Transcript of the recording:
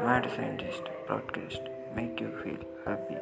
Mad Scientist broadcast make you feel happy.